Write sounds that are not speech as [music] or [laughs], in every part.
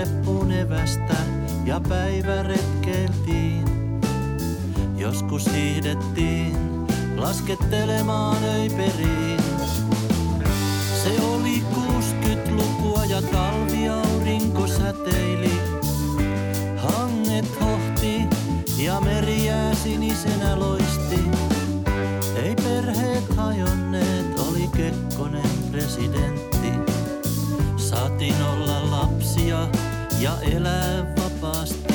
reppuun evästä ja päivä retkeiltiin. Joskus hiihdettiin laskettelemaan öiperiin. Se oli 60-lukua ja talviaurinko säteili. Hanget hohti ja meri jää sinisenä loisti. Ei perheet hajonneet, oli Kekkonen presidentti. Saatiin olla lapsia ja elää vapaasti.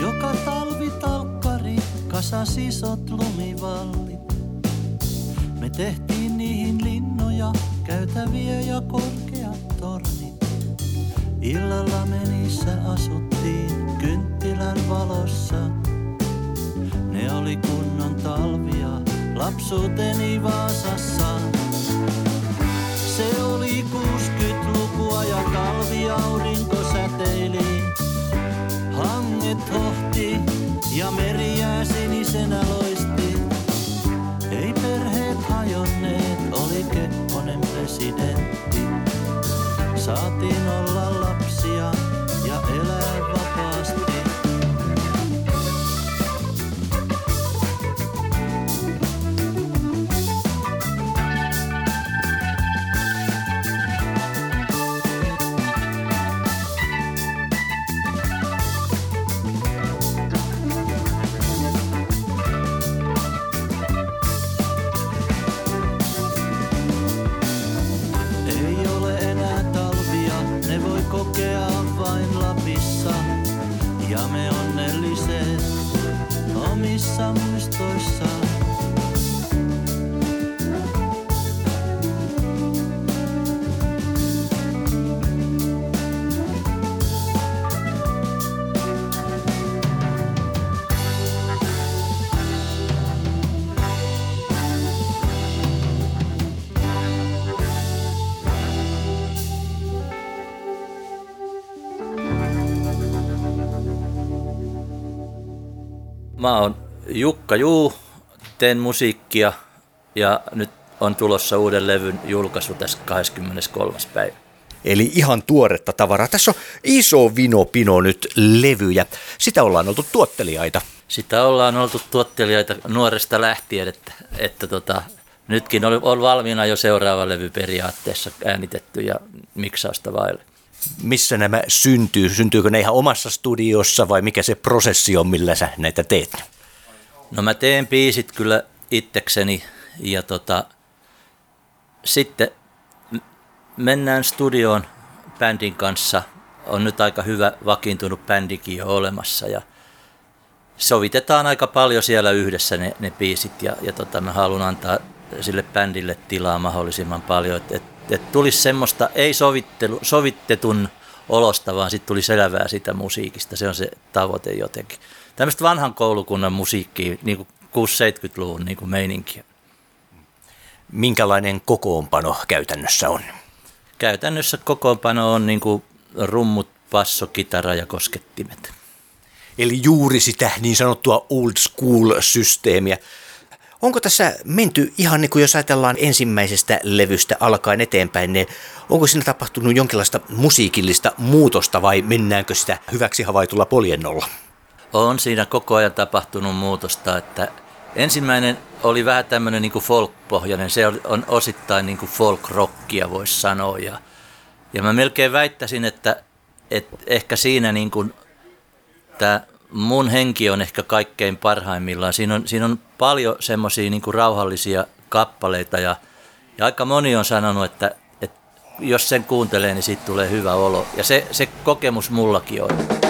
Joka talvi tehtiin niihin linnoja, käytäviä ja korkeat hajonneet, oli Kekkonen presidentti. Saatiin olla lapsia ja elää Mä oon Jukka Juu, teen musiikkia ja nyt on tulossa uuden levyn julkaisu tässä 23. päivä. Eli ihan tuoretta tavaraa. Tässä on iso vino pino nyt levyjä. Sitä ollaan oltu tuottelijaita. Sitä ollaan oltu tuottelijaita nuoresta lähtien, että, että tota, nytkin on, on valmiina jo seuraava levy periaatteessa äänitetty ja miksausta vaille. Missä nämä syntyy? Syntyykö ne ihan omassa studiossa vai mikä se prosessi on, millä sä näitä teet? No mä teen biisit kyllä itsekseni ja tota, sitten mennään studioon bändin kanssa. On nyt aika hyvä vakiintunut bändikin jo olemassa ja sovitetaan aika paljon siellä yhdessä ne, ne biisit ja, ja tota, mä haluan antaa sille bändille tilaa mahdollisimman paljon, että et, et tulisi semmoista ei sovittelu, sovittetun olosta, vaan sitten tuli selvää sitä musiikista. Se on se tavoite jotenkin. Tämmöistä vanhan koulukunnan musiikkia, niin kuin 6-70-luvun niin kuin meininkiä. Minkälainen kokoonpano käytännössä on? Käytännössä kokoonpano on niin kuin rummut, basso, kitara ja koskettimet. Eli juuri sitä niin sanottua old school-systeemiä. Onko tässä menty ihan niin kuin jos ajatellaan ensimmäisestä levystä alkaen eteenpäin, niin onko siinä tapahtunut jonkinlaista musiikillista muutosta vai mennäänkö sitä hyväksi havaitulla poljennolla? On siinä koko ajan tapahtunut muutosta, että ensimmäinen oli vähän tämmöinen niin folk-pohjainen, se on- osittain niin kuin folk-rockia voisi sanoa ja, ja mä melkein väittäisin, että, että ehkä siinä niin kuin tämä mun henki on ehkä kaikkein parhaimmillaan. Siinä on, siinä on paljon semmoisia niin rauhallisia kappaleita ja, ja aika moni on sanonut, että, että jos sen kuuntelee, niin siitä tulee hyvä olo. Ja se, se kokemus mullakin on.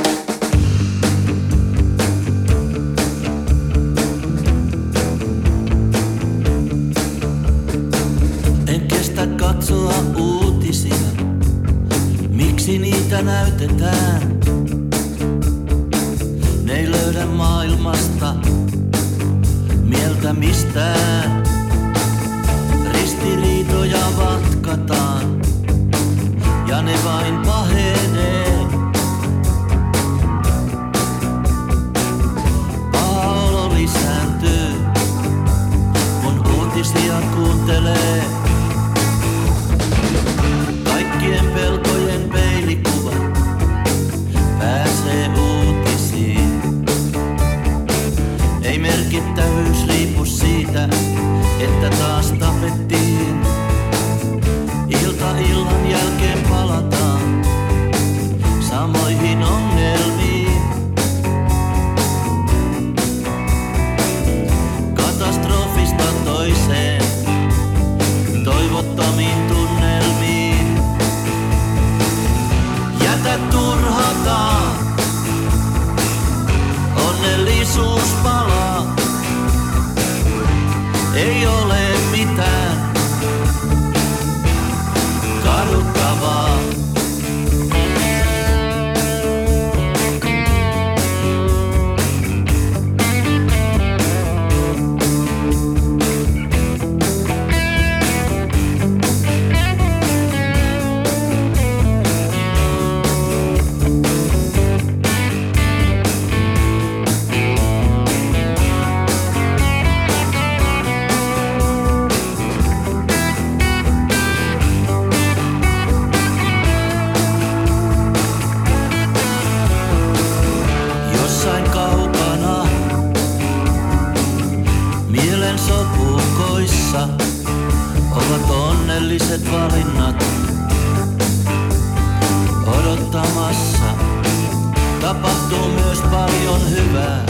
Tapahtuu myös paljon hyvää,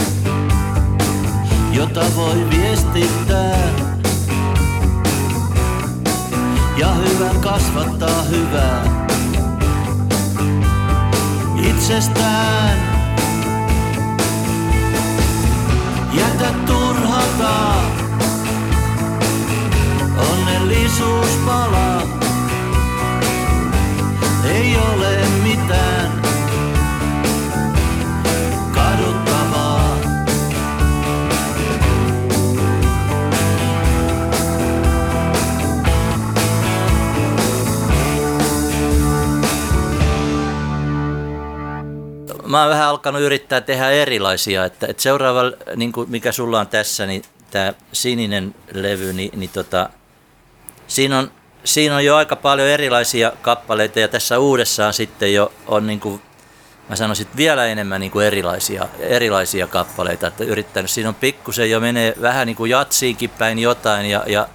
jota voi viestittää. Ja hyvä kasvattaa hyvää itsestään. Jätä turhata, onnellisuus palaa. Ei ole mitään Mä oon vähän alkanut yrittää tehdä erilaisia, että, että seuraava, niin kuin mikä sulla on tässä, niin tämä sininen levy, niin, niin tota, siinä, on, siinä on jo aika paljon erilaisia kappaleita ja tässä uudessaan sitten jo on niin kuin, mä sanoisin, vielä enemmän niin kuin erilaisia, erilaisia kappaleita, että yrittänyt, siinä on pikkusen jo menee vähän niin kuin jatsiinkin päin jotain ja, ja,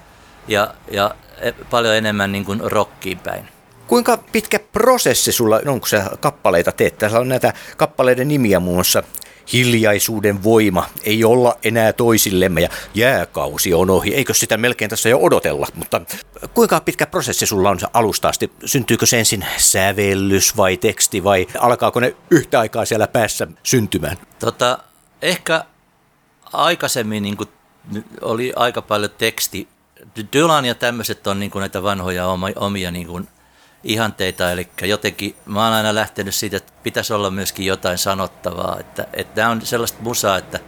ja, ja e- paljon enemmän niin kuin rockiin päin. Kuinka pitkä prosessi sulla on, kun sä kappaleita teet? Tässä on näitä kappaleiden nimiä muun muassa Hiljaisuuden voima, ei olla enää toisillemme ja jääkausi on ohi. Eikö sitä melkein tässä jo odotella? Mutta kuinka pitkä prosessi sulla on alusta asti? Syntyykö se ensin sävellys vai teksti vai alkaako ne yhtä aikaa siellä päässä syntymään? Tota, ehkä aikaisemmin niin kuin, oli aika paljon teksti. Dylan ja tämmöiset on niin kuin, näitä vanhoja oma- omia niin ihanteita, eli jotenkin mä oon aina lähtenyt siitä, että pitäisi olla myöskin jotain sanottavaa, että, että nämä on sellaista musaa, että,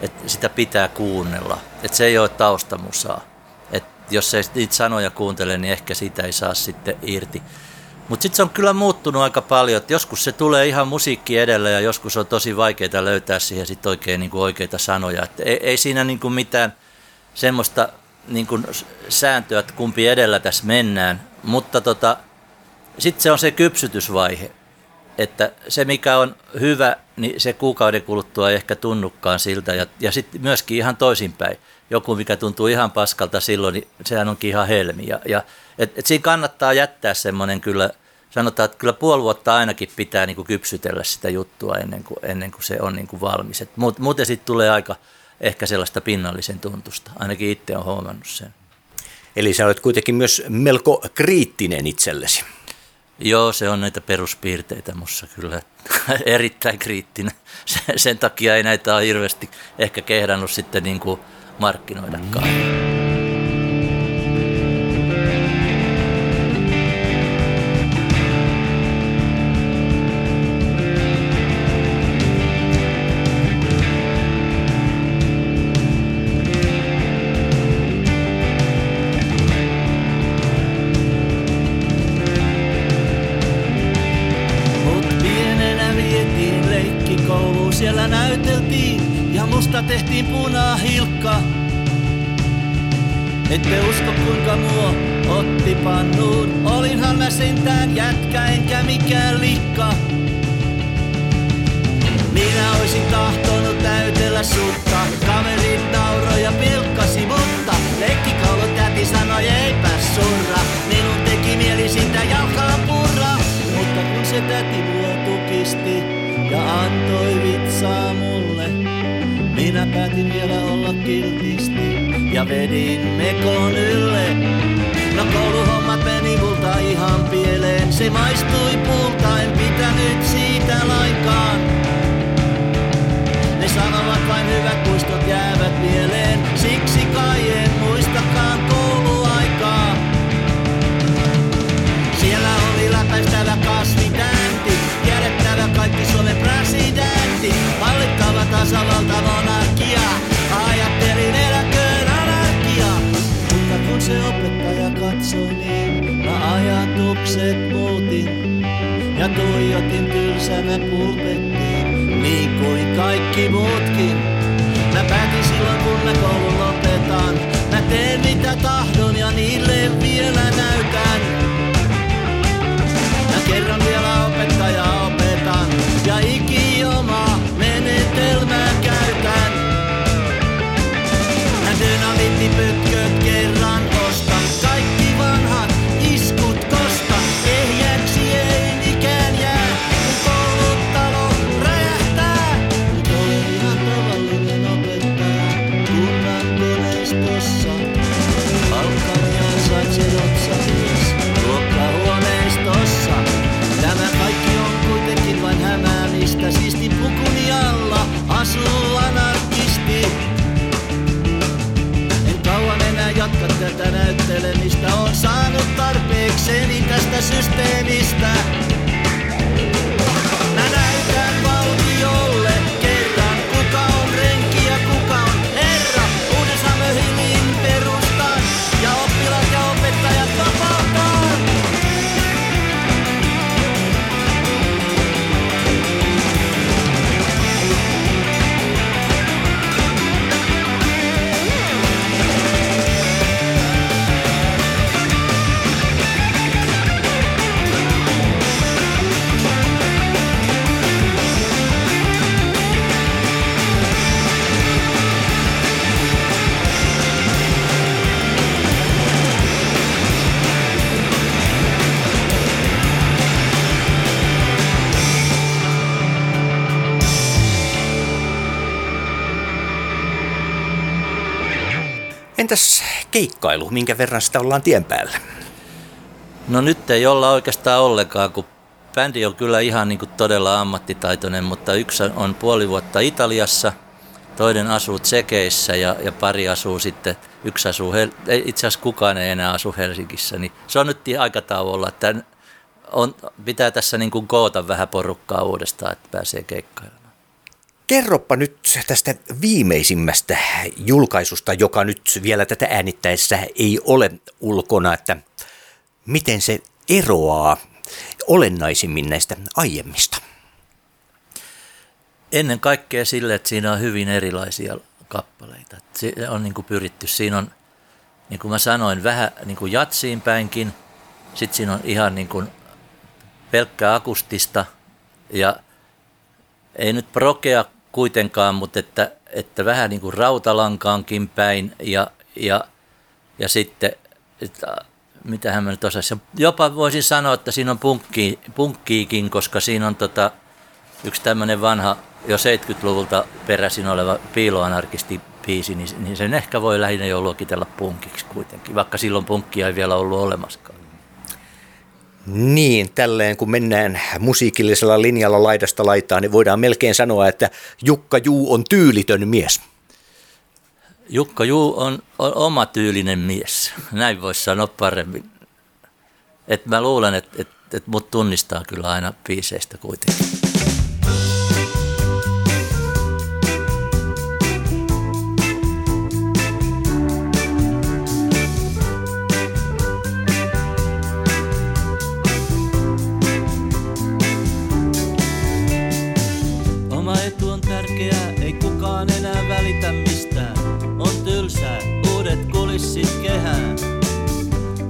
että sitä pitää kuunnella, että se ei ole taustamusaa. Että jos ei niitä sanoja kuuntele, niin ehkä sitä ei saa sitten irti. Mutta sitten se on kyllä muuttunut aika paljon, että joskus se tulee ihan musiikki edellä ja joskus on tosi vaikeaa löytää siihen sit oikein niin kuin oikeita sanoja. Et ei, ei siinä niin kuin mitään semmoista niin kuin sääntöä, että kumpi edellä tässä mennään, mutta tota, sitten se on se kypsytysvaihe, että se mikä on hyvä, niin se kuukauden kuluttua ei ehkä tunnukaan siltä ja, ja sitten myöskin ihan toisinpäin. Joku, mikä tuntuu ihan paskalta silloin, niin sehän onkin ihan helmi. Ja, ja, et, et siinä kannattaa jättää semmoinen kyllä sanotaan, että kyllä puoli vuotta ainakin pitää niin kuin kypsytellä sitä juttua ennen kuin, ennen kuin se on niin kuin valmis. Et muuten sitten tulee aika ehkä sellaista pinnallisen tuntusta. Ainakin itse on huomannut sen. Eli sä olet kuitenkin myös melko kriittinen itsellesi. Joo, se on näitä peruspiirteitä mussa kyllä [laughs] erittäin kriittinen. Sen, takia ei näitä ole hirveästi ehkä kehdannut sitten niin kuin markkinoidakaan. Ette usko kuinka muo otti pannuun. Olinhan mä sentään jätkä enkä mikään likka. Minä olisin tahtonut täytellä sutta. Kaverit nauroi ja pilkkasi, mutta leikkikaulon täti sanoi eipä surra. Minun teki mieli sitä jalkaan purra. Mutta kun se täti mua tukisti ja antoi vitsaa mulle, minä päätin vielä olla kiltisti ja vedin mekon ylle. No kouluhommat meni multa ihan pieleen, se maistui tasavalta monarkia, ajattelin eläköön kun se opettaja katsoi niin, mä ajatukset muutin. Ja tuijotin tylsänä pulpettiin, niin kuin kaikki muutkin. Mä päätin silloin kun mä koulun lopetan, mä teen mitä tahdon ja niille vielä veces vista este Entäs keikkailu, minkä verran sitä ollaan tien päällä? No nyt ei olla oikeastaan ollenkaan, kun bändi on kyllä ihan niin kuin todella ammattitaitoinen, mutta yksi on puoli vuotta Italiassa, toinen asuu Tsekeissä ja, ja pari asuu sitten, yksi asuu, itse asiassa kukaan ei enää asu Helsingissä, niin se on nyt aikataululla, että on, pitää tässä niin kuin koota vähän porukkaa uudestaan, että pääsee keikkailemaan. Kerropa nyt tästä viimeisimmästä julkaisusta, joka nyt vielä tätä äänittäessä ei ole ulkona, että miten se eroaa olennaisimmin näistä aiemmista? Ennen kaikkea sille, että siinä on hyvin erilaisia kappaleita. Se on niin kuin pyritty. Siinä on, niin kuin mä sanoin, vähän niin kuin jatsiin päinkin. Sitten siinä on ihan niin kuin pelkkää akustista ja ei nyt prokea kuitenkaan, mutta että, että vähän niin kuin rautalankaankin päin ja, ja, ja sitten että mitähän mä nyt osaisin. Jopa voisin sanoa, että siinä on punkki, punkkiikin, koska siinä on tota, yksi tämmöinen vanha, jo 70-luvulta peräisin oleva piiloanarkisti biisi, niin, niin sen ehkä voi lähinnä jo luokitella punkiksi kuitenkin, vaikka silloin punkkia ei vielä ollut olemaskaan. Niin, tälleen kun mennään musiikillisella linjalla laidasta laitaan, niin voidaan melkein sanoa, että Jukka Juu on tyylitön mies. Jukka Juu on, on oma tyylinen mies, näin voisi sanoa paremmin. Et mä luulen, että et, et mut tunnistaa kyllä aina biiseistä kuitenkin. Kulissit kehään.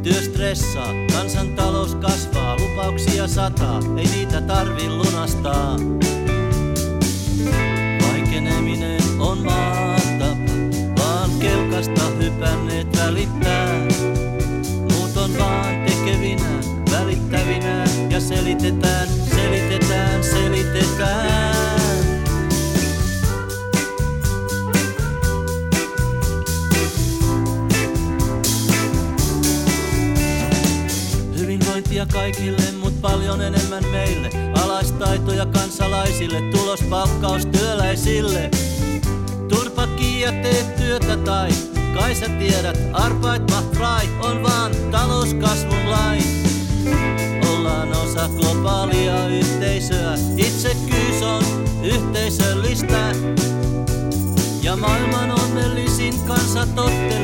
Työ stressaa, kansantalous kasvaa, lupauksia sataa, ei niitä tarvi lunastaa. Vaikeneminen on maan tapa, vaan kelkasta hypänneet välittää. Muut on vaan tekevinä, välittävinä ja selitetään, kaikille, mut paljon enemmän meille. Alaistaitoja kansalaisille, tulospalkkaus työläisille. Turpa ja teet työtä tai kai sä tiedät, arbeit macht on vaan talouskasvun lain. Ollaan osa globaalia yhteisöä, itsekyys on yhteisöllistä. Ja maailman onnellisin kansa tottelee,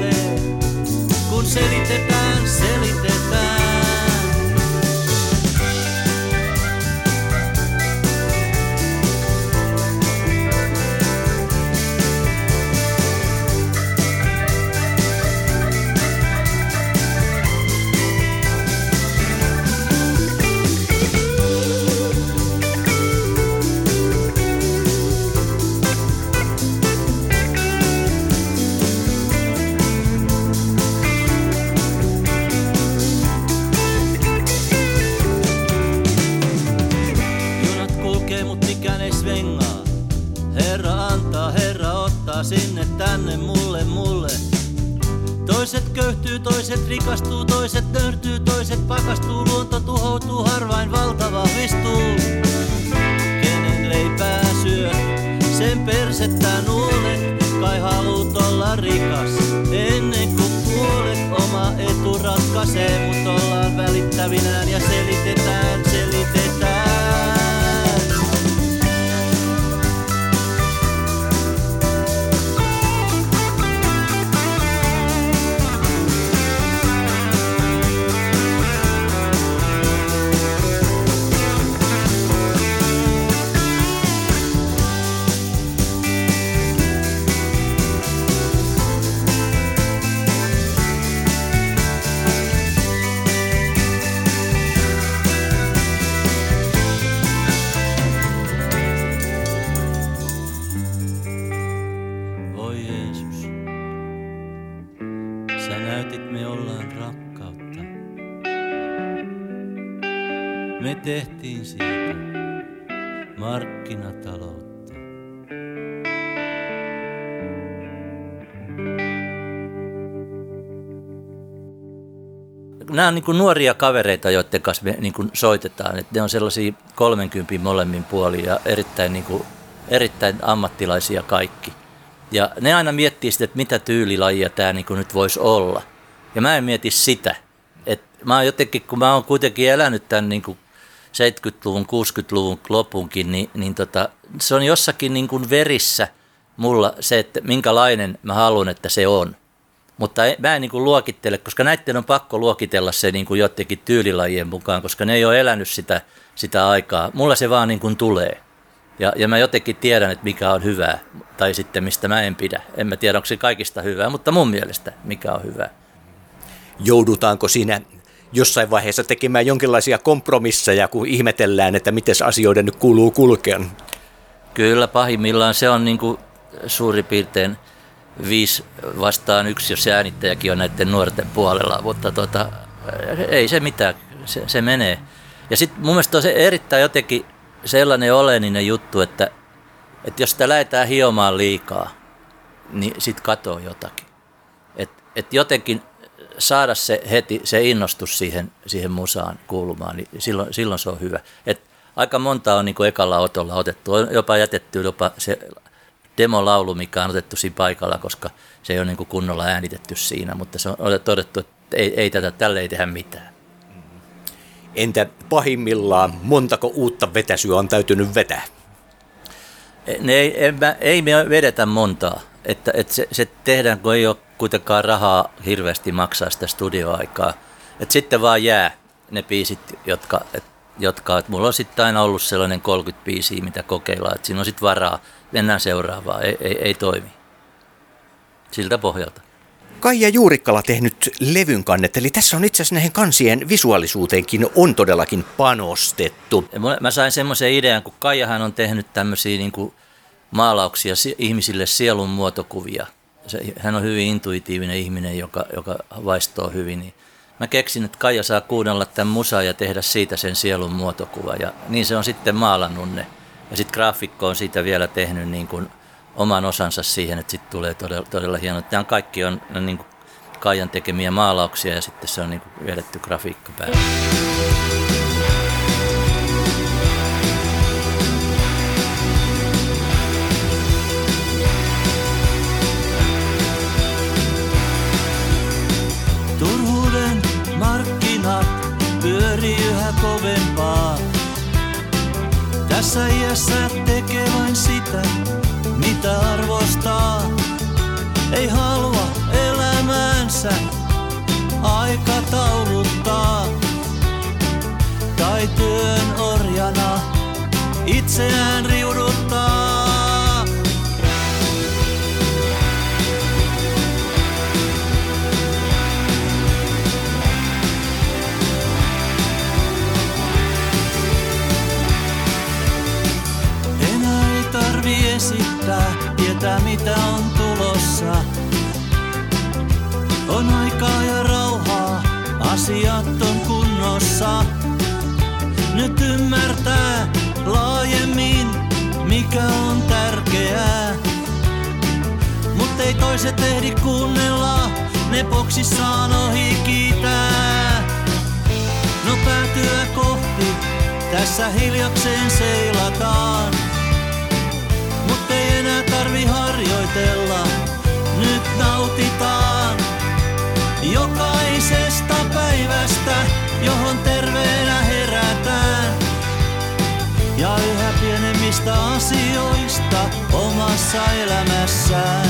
Ottaa sinne tänne mulle, mulle. Toiset köyhtyy, toiset rikastuu, toiset nöyrtyy, toiset pakastuu, luonto tuhoutuu, harvain valta vahvistuu. Kenen leipää syöt, sen persettä nuolet, kai haluut olla rikas. Ennen kuin kuolet, oma etu ratkaisee, mut ollaan välittävinään ja selitetään, selitetään. Tehtiin siitä markkinataloutta. Nämä on niin nuoria kavereita, joiden kanssa me niin soitetaan. Et ne on sellaisia 30 molemmin puolin ja erittäin, niin kuin, erittäin ammattilaisia kaikki. Ja ne aina miettii sitä, että mitä tyylilajia tämä niin nyt voisi olla. Ja mä en mieti sitä. Et mä oon jotenkin, kun mä oon kuitenkin elänyt tämän niin kuin 70-luvun, 60-luvun lopunkin, niin, niin tota, se on jossakin niin kuin verissä mulla se, että minkälainen mä haluan, että se on. Mutta mä en niin kuin luokittele, koska näiden on pakko luokitella se niin kuin jotenkin tyylilajien mukaan, koska ne ei ole elänyt sitä, sitä aikaa. Mulla se vaan niin kuin tulee. Ja, ja mä jotenkin tiedän, että mikä on hyvää, tai sitten mistä mä en pidä. En mä tiedä, onko se kaikista hyvää, mutta mun mielestä mikä on hyvää. Joudutaanko siinä jossain vaiheessa tekemään jonkinlaisia kompromisseja, kun ihmetellään, että miten asioiden nyt kuuluu kulkea? Kyllä pahimmillaan se on niin kuin suurin piirtein viisi vastaan yksi, jos se äänittäjäkin on näiden nuorten puolella, mutta tota, ei se mitään, se, se menee. Ja sitten mun mielestä on se erittäin jotenkin sellainen oleellinen juttu, että, että jos sitä lähdetään hiomaan liikaa, niin sit katoo jotakin. Et, et jotenkin saada se heti, se innostus siihen, siihen musaan kuulumaan, niin silloin, silloin se on hyvä. Et aika monta on niin kuin ekalla otolla otettu, on jopa jätetty jopa se demolaulu, mikä on otettu siinä paikalla, koska se ei ole niin kuin kunnolla äänitetty siinä, mutta se on todettu, että ei, ei tätä, tälle ei tehdä mitään. Entä pahimmillaan, montako uutta vetäsyä on täytynyt vetää? Ne ei, ei, ei me vedetä montaa. Että, että se, se tehdään, kun ei ole kuitenkaan rahaa hirveästi maksaa sitä studioaikaa. Että sitten vaan jää ne biisit, jotka, et, jotka et mulla on sitten aina ollut sellainen 30 biisiä, mitä kokeillaan. Että siinä on sitten varaa, mennään seuraavaan, ei, ei, ei toimi. Siltä pohjalta. Kaija Juurikkala tehnyt levyn kannet, eli tässä on itse asiassa näihin kansien visuaalisuuteenkin on todellakin panostettu. Mä sain semmoisen idean, kun Kaijahan on tehnyt tämmöisiä niin kuin maalauksia ihmisille sielun muotokuvia. Se, hän on hyvin intuitiivinen ihminen, joka, joka vaistoo hyvin. Niin mä keksin, että Kaija saa kuunnella tämän musa ja tehdä siitä sen sielun muotokuva. Ja niin se on sitten maalannut ne. Ja sitten graafikko on siitä vielä tehnyt niin kuin oman osansa siihen, että sitten tulee todella, todella hieno. Tämä kaikki on niin kuin Kaijan tekemiä maalauksia ja sitten se on niin kuin vedetty grafiikka päälle. Tässä iässä tekee vain sitä, mitä arvostaa. Ei halua elämäänsä aikatauluttaa. Tai työn orjana itseään riuduttaa. Tietää mitä on tulossa. On aikaa ja rauhaa, asiat on kunnossa. Nyt ymmärtää laajemmin, mikä on tärkeää. Mut ei toiset ehdi kuunnella, ne boksissaan ohi kiitää. No päätyä kohti, tässä hiljakseen seilataan. Enää tarvi harjoitella, nyt nautitaan. Jokaisesta päivästä, johon terveenä herätään. Ja yhä pienemmistä asioista omassa elämässään.